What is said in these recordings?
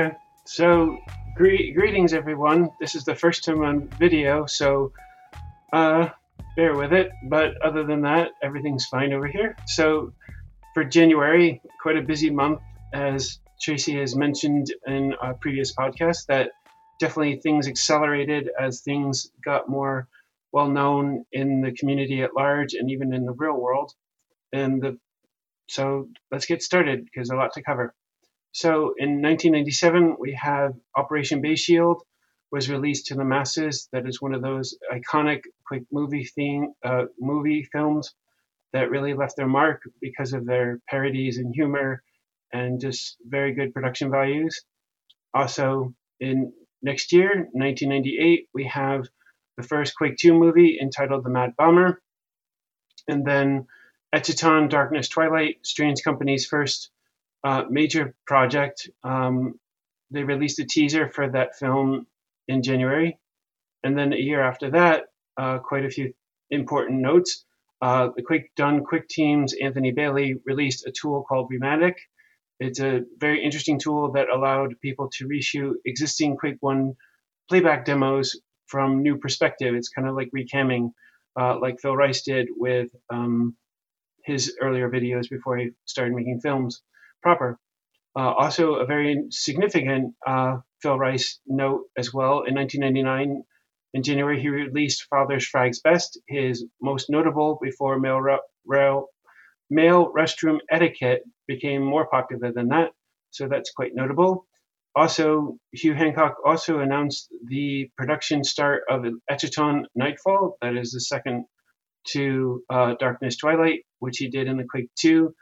Okay, so gre- greetings everyone. This is the first time on video, so uh, bear with it. But other than that, everything's fine over here. So for January, quite a busy month, as Tracy has mentioned in a previous podcast, that definitely things accelerated as things got more well known in the community at large and even in the real world. And the, so let's get started because a lot to cover. So in 1997, we have Operation Bay Shield was released to the masses. That is one of those iconic Quake movie theme uh, movie films that really left their mark because of their parodies and humor and just very good production values. Also, in next year, 1998, we have the first Quake 2 movie entitled The Mad Bomber, and then Eschaton Darkness Twilight, Strange Company's first uh, major project. Um, they released a teaser for that film in January, and then a year after that, uh, quite a few important notes. Uh, the Quake Done Quick Team's Anthony Bailey released a tool called Remaic. It's a very interesting tool that allowed people to reshoot existing Quake 1 playback demos from new perspective. It's kind of like recamming, uh, like Phil Rice did with um, his earlier videos before he started making films proper. Uh, also, a very significant uh, Phil Rice note as well. In 1999, in January, he released Father's Frags Best, his most notable before male, rail, restroom etiquette became more popular than that. So that's quite notable. Also, Hugh Hancock also announced the production start of Eschaton Nightfall. That is the second to uh, Darkness Twilight, which he did in the Quake 2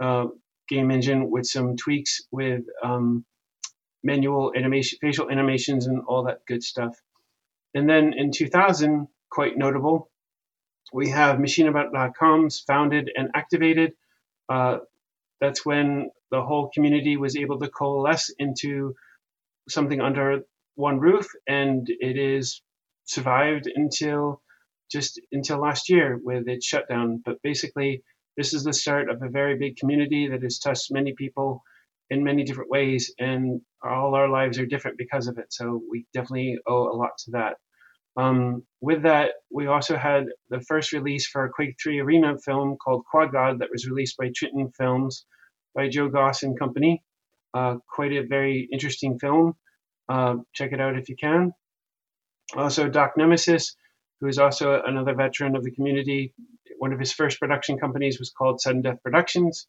uh, game engine with some tweaks with um, manual animation, facial animations, and all that good stuff. And then in 2000, quite notable, we have Machinima.com's founded and activated. Uh, that's when the whole community was able to coalesce into something under one roof, and it is survived until just until last year with its shutdown. But basically, this is the start of a very big community that has touched many people in many different ways, and all our lives are different because of it. So we definitely owe a lot to that. Um, with that, we also had the first release for a Quake 3 Arena film called Quad God that was released by Triton Films by Joe Goss and Company. Uh, quite a very interesting film. Uh, check it out if you can. Also, Doc Nemesis, who is also another veteran of the community. One of his first production companies was called Sudden Death Productions.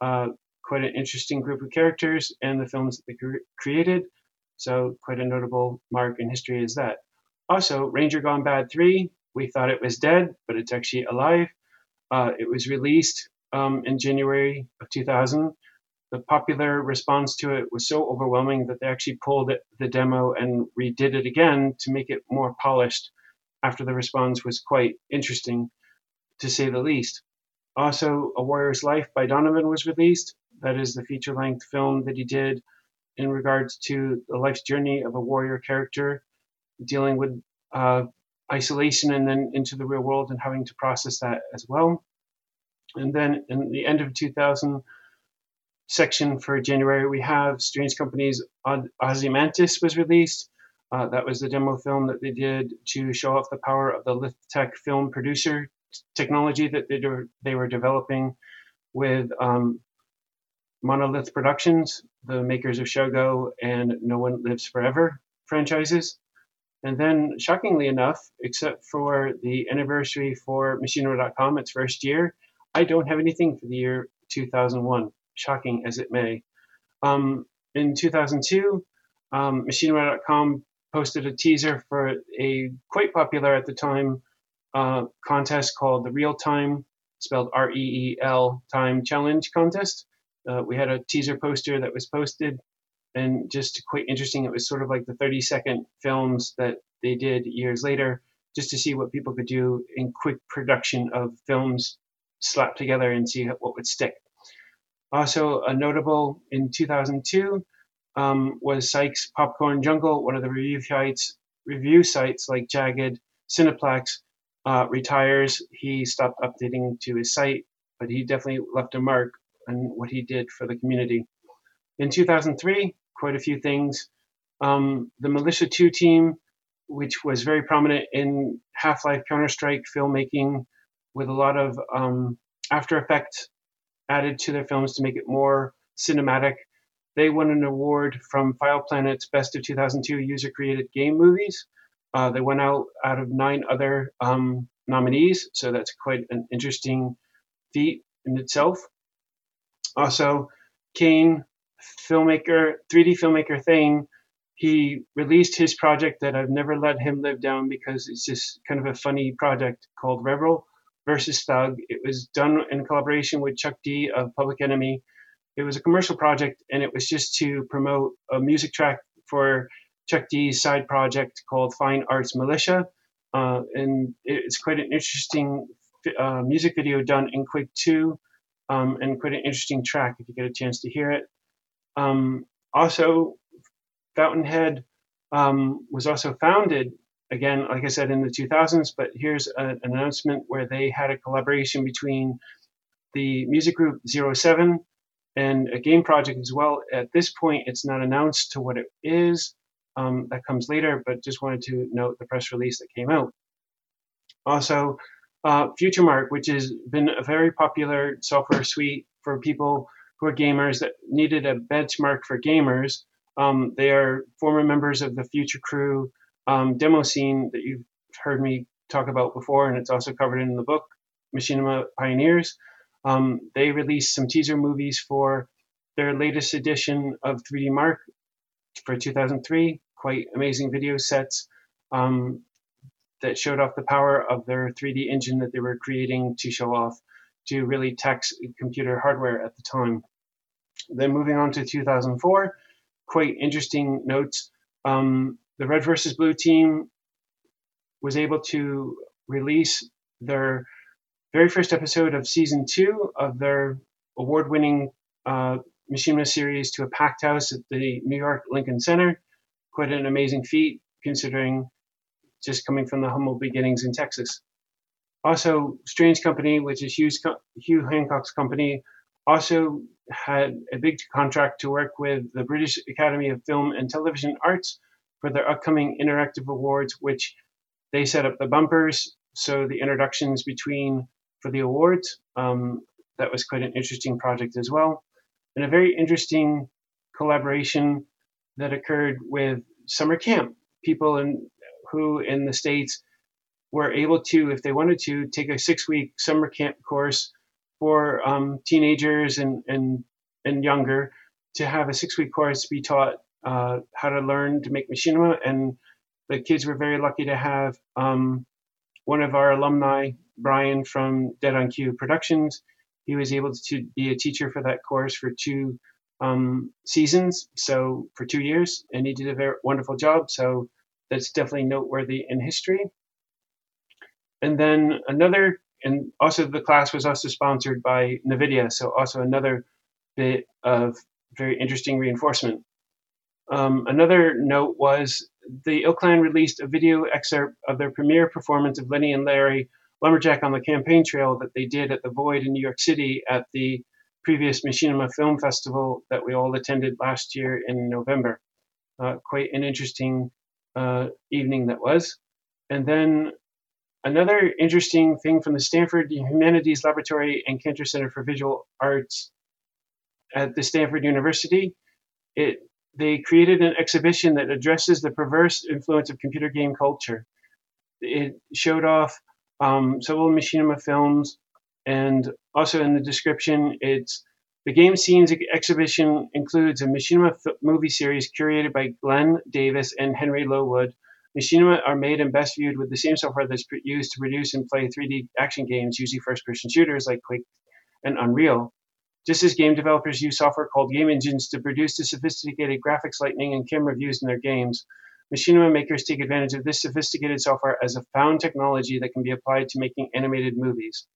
Uh, quite an interesting group of characters and the films that they cre- created. So, quite a notable mark in history is that. Also, Ranger Gone Bad 3, we thought it was dead, but it's actually alive. Uh, it was released um, in January of 2000. The popular response to it was so overwhelming that they actually pulled the demo and redid it again to make it more polished after the response was quite interesting, to say the least. Also, A Warrior's Life by Donovan was released. That is the feature length film that he did in regards to the life's journey of a warrior character dealing with uh, isolation and then into the real world and having to process that as well. And then in the end of 2000 section for January, we have Strange Company's Ozymandias was released. Uh, that was the demo film that they did to show off the power of the Lithtech film producer technology that they, were, they were developing with um, Monolith Productions, the makers of Shogo and No One Lives Forever franchises. And then, shockingly enough, except for the anniversary for Machinima.com, its first year, I don't have anything for the year 2001, shocking as it may. Um, in 2002, um, posted a teaser for a quite popular at the time uh, contest called the Real Time, spelled R E E L Time Challenge Contest. Uh, we had a teaser poster that was posted and just quite interesting. It was sort of like the 30 second films that they did years later, just to see what people could do in quick production of films slapped together and see what would stick. Also, a notable in 2002 um, was Sykes Popcorn Jungle, one of the review sites, review sites like Jagged, Cineplex, uh, retires. He stopped updating to his site, but he definitely left a mark on what he did for the community. In 2003, quite a few things. Um, the Militia 2 team, which was very prominent in Half Life Counter Strike filmmaking, with a lot of um, After Effects added to their films to make it more cinematic. They won an award from File Planet's Best of 2002 User Created Game Movies. Uh, they went out out of nine other um, nominees, so that's quite an interesting feat in itself. Also, Kane, filmmaker, 3D filmmaker Thane, he released his project that I've never let him live down because it's just kind of a funny project called Rebel versus Thug. It was done in collaboration with Chuck D of Public Enemy. It was a commercial project and it was just to promote a music track for Chuck D's side project called Fine Arts Militia. Uh, and it's quite an interesting uh, music video done in Quake 2 um, and quite an interesting track if you get a chance to hear it. Um, also, Fountainhead um, was also founded again, like I said, in the 2000s. But here's a, an announcement where they had a collaboration between the music group Zero Seven and a game project as well. At this point, it's not announced to what it is. Um, that comes later, but just wanted to note the press release that came out. Also, uh, FutureMark, which has been a very popular software suite for people who are gamers that needed a benchmark for gamers. Um, they are former members of the Future Crew um, demo scene that you've heard me talk about before, and it's also covered in the book, Machinima Pioneers. Um, they released some teaser movies for their latest edition of 3D Mark for 2003. Quite amazing video sets um, that showed off the power of their 3D engine that they were creating to show off to really tax computer hardware at the time. Then moving on to 2004, quite interesting notes. Um, the Red versus Blue team was able to release their very first episode of season two of their award winning uh, Machinima series to a packed house at the New York Lincoln Center. Quite an amazing feat considering just coming from the humble beginnings in Texas. Also, Strange Company, which is Hugh Hancock's company, also had a big contract to work with the British Academy of Film and Television Arts for their upcoming interactive awards, which they set up the bumpers. So the introductions between for the awards. Um, that was quite an interesting project as well, and a very interesting collaboration that occurred with summer camp. People in who in the states were able to, if they wanted to, take a six-week summer camp course for um, teenagers and, and and younger to have a six-week course be taught uh, how to learn to make machinima. And the kids were very lucky to have um, one of our alumni, Brian from Dead on Cue Productions. He was able to be a teacher for that course for two um, seasons, so for two years, and he did a very wonderful job. So that's definitely noteworthy in history. And then another, and also the class was also sponsored by NVIDIA, so also another bit of very interesting reinforcement. Um, another note was the ILL Clan released a video excerpt of their premiere performance of Lenny and Larry Lumberjack on the campaign trail that they did at the Void in New York City at the previous Machinima Film Festival that we all attended last year in November. Uh, quite an interesting uh, evening that was. And then another interesting thing from the Stanford Humanities Laboratory and Cantor Center for Visual Arts at the Stanford University. It they created an exhibition that addresses the perverse influence of computer game culture. It showed off um, several machinima films, and also in the description, it's the game scenes exhibition includes a machinima movie series curated by Glenn Davis and Henry Lowood. Machinima are made and best viewed with the same software that's used to produce and play 3D action games, usually first-person shooters like Quake and Unreal. Just as game developers use software called game engines to produce the sophisticated graphics, lighting, and camera views in their games, machinima makers take advantage of this sophisticated software as a found technology that can be applied to making animated movies.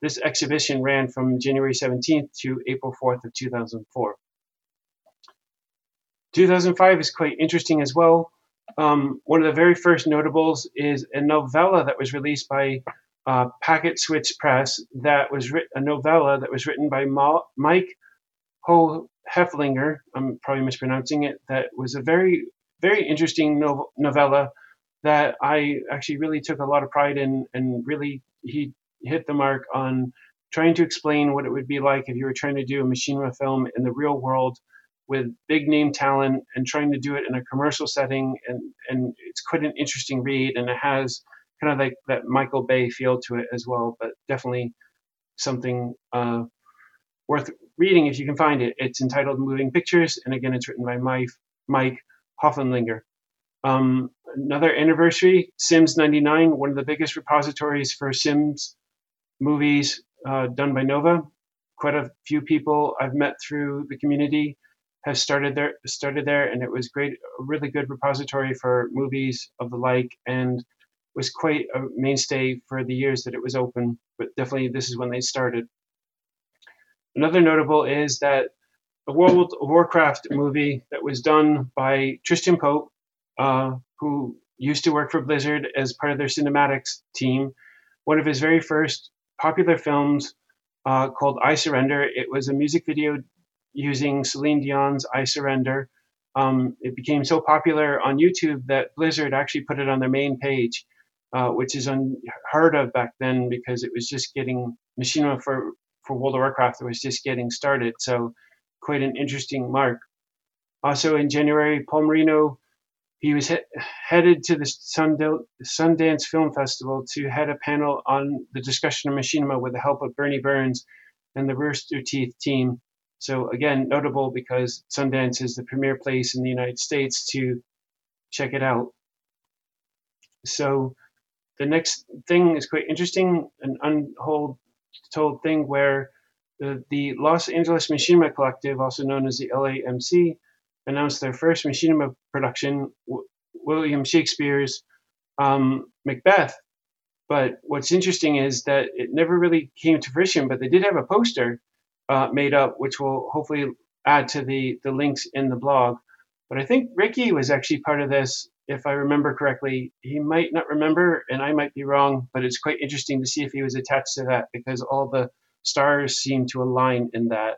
This exhibition ran from January 17th to April 4th of 2004. 2005 is quite interesting as well. Um, one of the very first notables is a novella that was released by uh, Packet Switch Press that was writ- a novella that was written by Ma- Mike Ho- Heflinger, I'm probably mispronouncing it, that was a very, very interesting no- novella that I actually really took a lot of pride in, and really he hit the mark on trying to explain what it would be like if you were trying to do a machinima film in the real world with big name talent and trying to do it in a commercial setting. And and it's quite an interesting read and it has kind of like that Michael Bay feel to it as well but definitely something uh, worth reading if you can find it. It's entitled Moving Pictures and again it's written by Mike Mike Hoffenlinger um, another anniversary Sims 99 one of the biggest repositories for Sims movies uh, done by Nova. Quite a few people I've met through the community have started there started there and it was great a really good repository for movies of the like and was quite a mainstay for the years that it was open but definitely this is when they started. Another notable is that the world of warcraft movie that was done by tristan pope uh, who used to work for blizzard as part of their cinematics team one of his very first popular films uh, called i surrender it was a music video using Celine Dion's I Surrender. Um, it became so popular on YouTube that Blizzard actually put it on their main page, uh, which is unheard of back then because it was just getting Machinima for, for World of Warcraft was just getting started. So quite an interesting mark. Also in January, Paul Marino, he was he- headed to the Sundance Film Festival to head a panel on the discussion of Machinima with the help of Bernie Burns and the Rooster Teeth team. So again, notable because Sundance is the premier place in the United States to check it out. So the next thing is quite interesting, an untold told thing where the, the Los Angeles Machinima Collective, also known as the LAMC, announced their first Machinima production, w- William Shakespeare's um, Macbeth. But what's interesting is that it never really came to fruition, but they did have a poster uh, made up, which will hopefully add to the, the links in the blog. But I think Ricky was actually part of this, if I remember correctly. He might not remember, and I might be wrong, but it's quite interesting to see if he was attached to that because all the stars seem to align in that.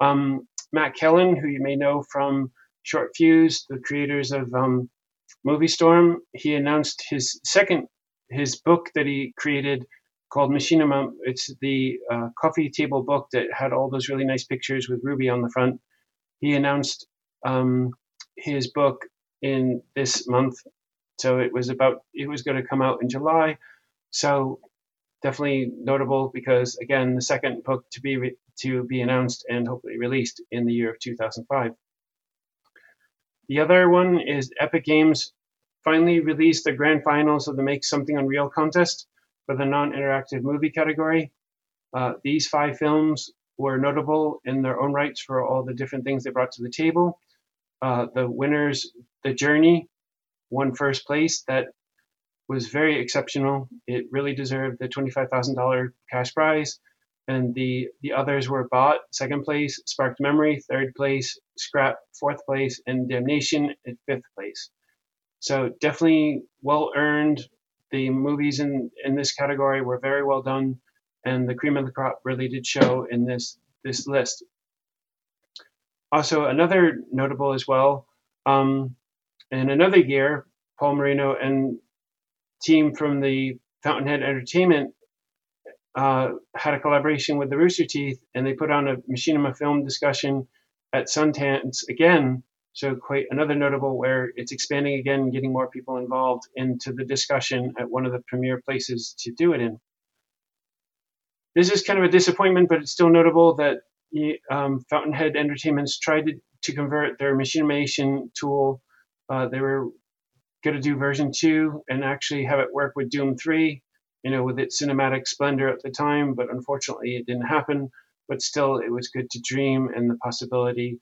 Um, Matt Kelland, who you may know from Short Fuse, the creators of um, Movie Storm, he announced his second his book that he created called Machinima. It's the uh, coffee table book that had all those really nice pictures with Ruby on the front. He announced um, his book in this month, so it was about it was going to come out in July. So definitely notable because again, the second book to be re- to be announced and hopefully released in the year of 2005. The other one is Epic Games finally released the grand finals of the Make Something Unreal contest for the non-interactive movie category. Uh, these five films were notable in their own rights for all the different things they brought to the table. Uh, the winners, The Journey, won first place. That was very exceptional. It really deserved the $25,000 cash prize. And the, the others were Bot, second place, Sparked Memory, third place, Scrap, fourth place, and Damnation at fifth place. So definitely well earned, the movies in in this category were very well done, and the cream of the crop really did show in this this list. Also, another notable as well, um, in another year, Paul Marino and team from the Fountainhead Entertainment uh, had a collaboration with the Rooster Teeth, and they put on a machinima film discussion at Sundance again so quite another notable where it's expanding again, getting more people involved into the discussion at one of the premier places to do it in. This is kind of a disappointment, but it's still notable that um, Fountainhead Entertainment's tried to, to convert their machinimation tool. Uh, they were going to do version two and actually have it work with Doom 3, you know, with its cinematic splendor at the time, but unfortunately it didn't happen. But still, it was good to dream and the possibility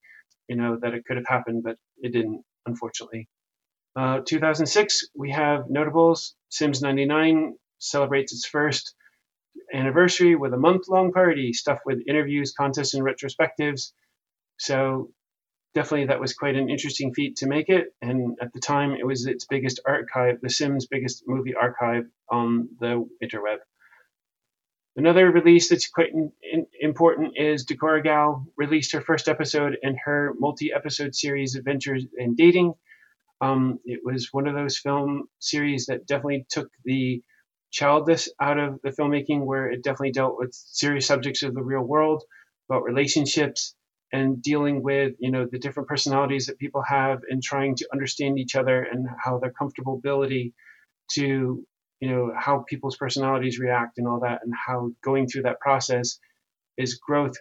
you know, that it could have happened, but it didn't, unfortunately. Uh, 2006, we have notables. Sims 99 celebrates its first anniversary with a month long party stuffed with interviews, contests, and retrospectives. So, definitely, that was quite an interesting feat to make it. And at the time, it was its biggest archive, The Sims' biggest movie archive on the interweb. Another release that's quite in, in, important is Dekora Gal released her first episode in her multi-episode series Adventures in Dating. Um, it was one of those film series that definitely took the childish out of the filmmaking, where it definitely dealt with serious subjects of the real world, about relationships, and dealing with you know the different personalities that people have, and trying to understand each other and how their comfortability to you know how people's personalities react and all that and how going through that process is growth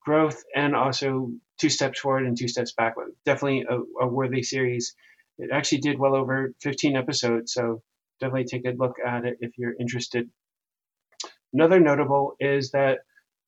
growth and also two steps forward and two steps backward. Definitely a, a worthy series. It actually did well over 15 episodes so definitely take a look at it if you're interested. Another notable is that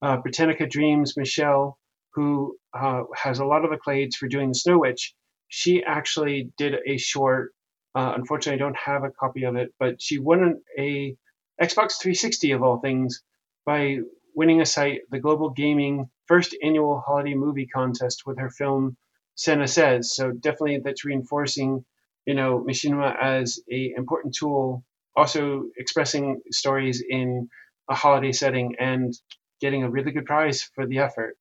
uh, britannica dreams michelle who uh, has a lot of accolades for doing the snow witch she actually did a short uh, unfortunately, I don't have a copy of it, but she won a Xbox 360 of all things by winning a site, the Global Gaming first annual holiday movie contest with her film Santa Says. So definitely that's reinforcing, you know, machinima as a important tool, also expressing stories in a holiday setting and getting a really good prize for the effort.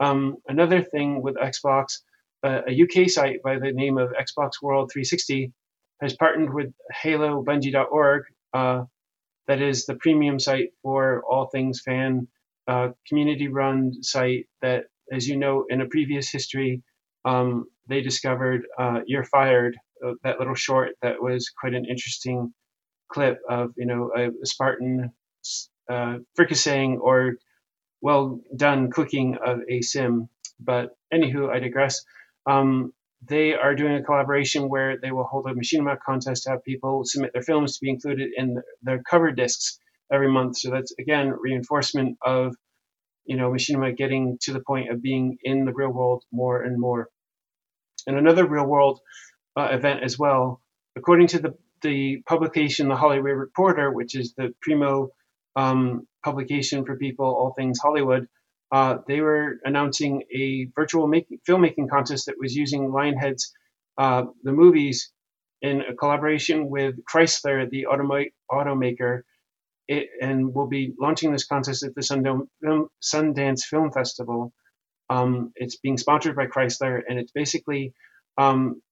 Um, another thing with Xbox, uh, a UK site by the name of Xbox World 360 has partnered with HaloBungie.org, uh, that is the premium site for all things fan, uh, community-run site that, as you know, in a previous history, um, they discovered uh, "You're Fired," uh, that little short that was quite an interesting clip of you know a, a Spartan uh, fricasseing or well done cooking of a sim. But anywho, I digress. Um, they are doing a collaboration where they will hold a machinima contest to have people submit their films to be included in their cover discs every month. So that's again reinforcement of you know machinima getting to the point of being in the real world more and more. And another real world uh, event as well, according to the the publication, the Hollywood Reporter, which is the primo um, publication for people all things Hollywood uh, they were announcing a virtual making, filmmaking contest that was using Lionhead's uh, the movies in a collaboration with Chrysler, the automa- automaker, it, and will be launching this contest at the Film, Sundance Film Festival. Um, it's being sponsored by Chrysler, and it's basically um,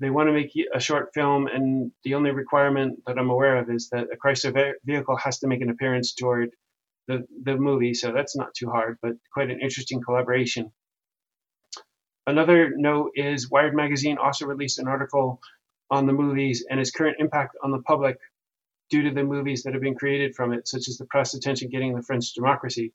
they want to make a short film, and the only requirement that I'm aware of is that a Chrysler vehicle has to make an appearance toward the, the movie, so that's not too hard, but quite an interesting collaboration. Another note is Wired Magazine also released an article on the movies and its current impact on the public due to the movies that have been created from it, such as the press attention getting the French democracy.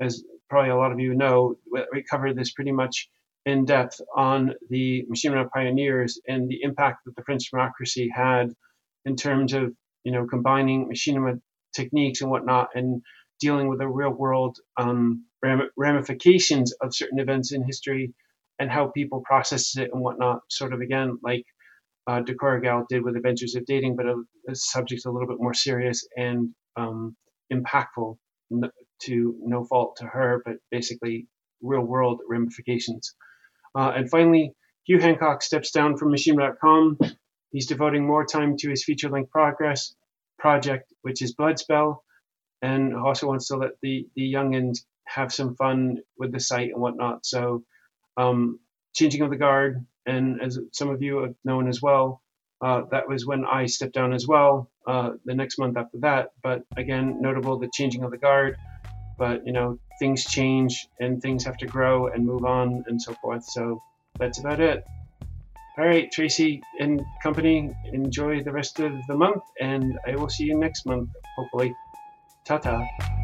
As probably a lot of you know, we covered this pretty much in depth on the machinima pioneers and the impact that the French democracy had in terms of you know combining machinima techniques and whatnot and dealing with the real world um, ramifications of certain events in history and how people process it and whatnot. Sort of again, like uh, Gal did with Adventures of Dating, but a, a subject a little bit more serious and um, impactful to no fault to her, but basically real world ramifications. Uh, and finally, Hugh Hancock steps down from Machinima.com. He's devoting more time to his feature length progress project, which is Bloodspell, and also wants to let the the youngins have some fun with the site and whatnot. So, um, changing of the guard, and as some of you have known as well, uh, that was when I stepped down as well. Uh, the next month after that, but again, notable the changing of the guard. But you know, things change and things have to grow and move on and so forth. So that's about it. All right, Tracy and company, enjoy the rest of the month, and I will see you next month, hopefully. Ta ta.